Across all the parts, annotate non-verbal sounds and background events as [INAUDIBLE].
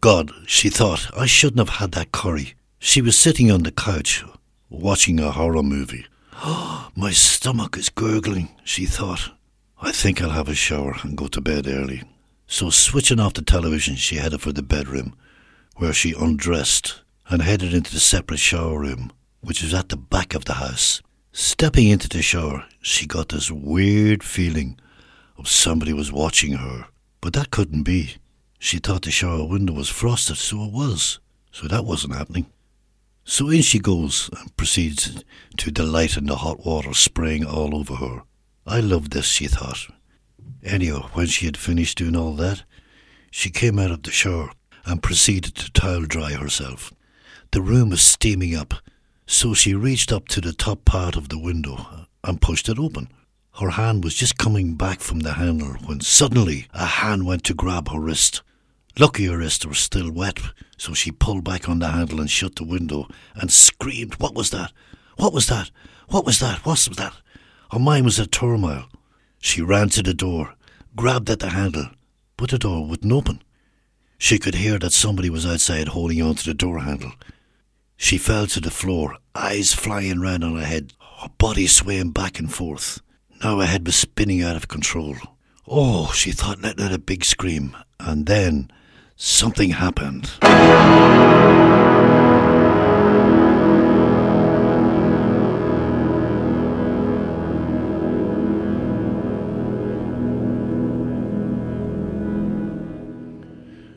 God, she thought, I shouldn't have had that curry. She was sitting on the couch, watching a horror movie. [GASPS] My stomach is gurgling, she thought. I think I'll have a shower and go to bed early. So, switching off the television, she headed for the bedroom, where she undressed and headed into the separate shower room, which was at the back of the house. Stepping into the shower, she got this weird feeling of somebody was watching her. But that couldn't be. She thought the shower window was frosted, so it was. So that wasn't happening. So in she goes and proceeds to delight in the hot water spraying all over her. I love this, she thought. Anyhow, when she had finished doing all that, she came out of the shower and proceeded to towel dry herself. The room was steaming up, so she reached up to the top part of the window and pushed it open. Her hand was just coming back from the handle when suddenly a hand went to grab her wrist. Lucky her wrist was still wet, so she pulled back on the handle and shut the window and screamed, What was that? What was that? What was that? What was that? Her mind was a turmoil. She ran to the door, grabbed at the handle, but the door wouldn't open. She could hear that somebody was outside holding on to the door handle. She fell to the floor, eyes flying round on her head, her body swaying back and forth. Now her head was spinning out of control. Oh, she thought, letting out a big scream. And then something happened.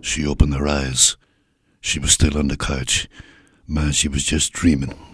She opened her eyes. She was still on the couch. Man, she was just dreaming.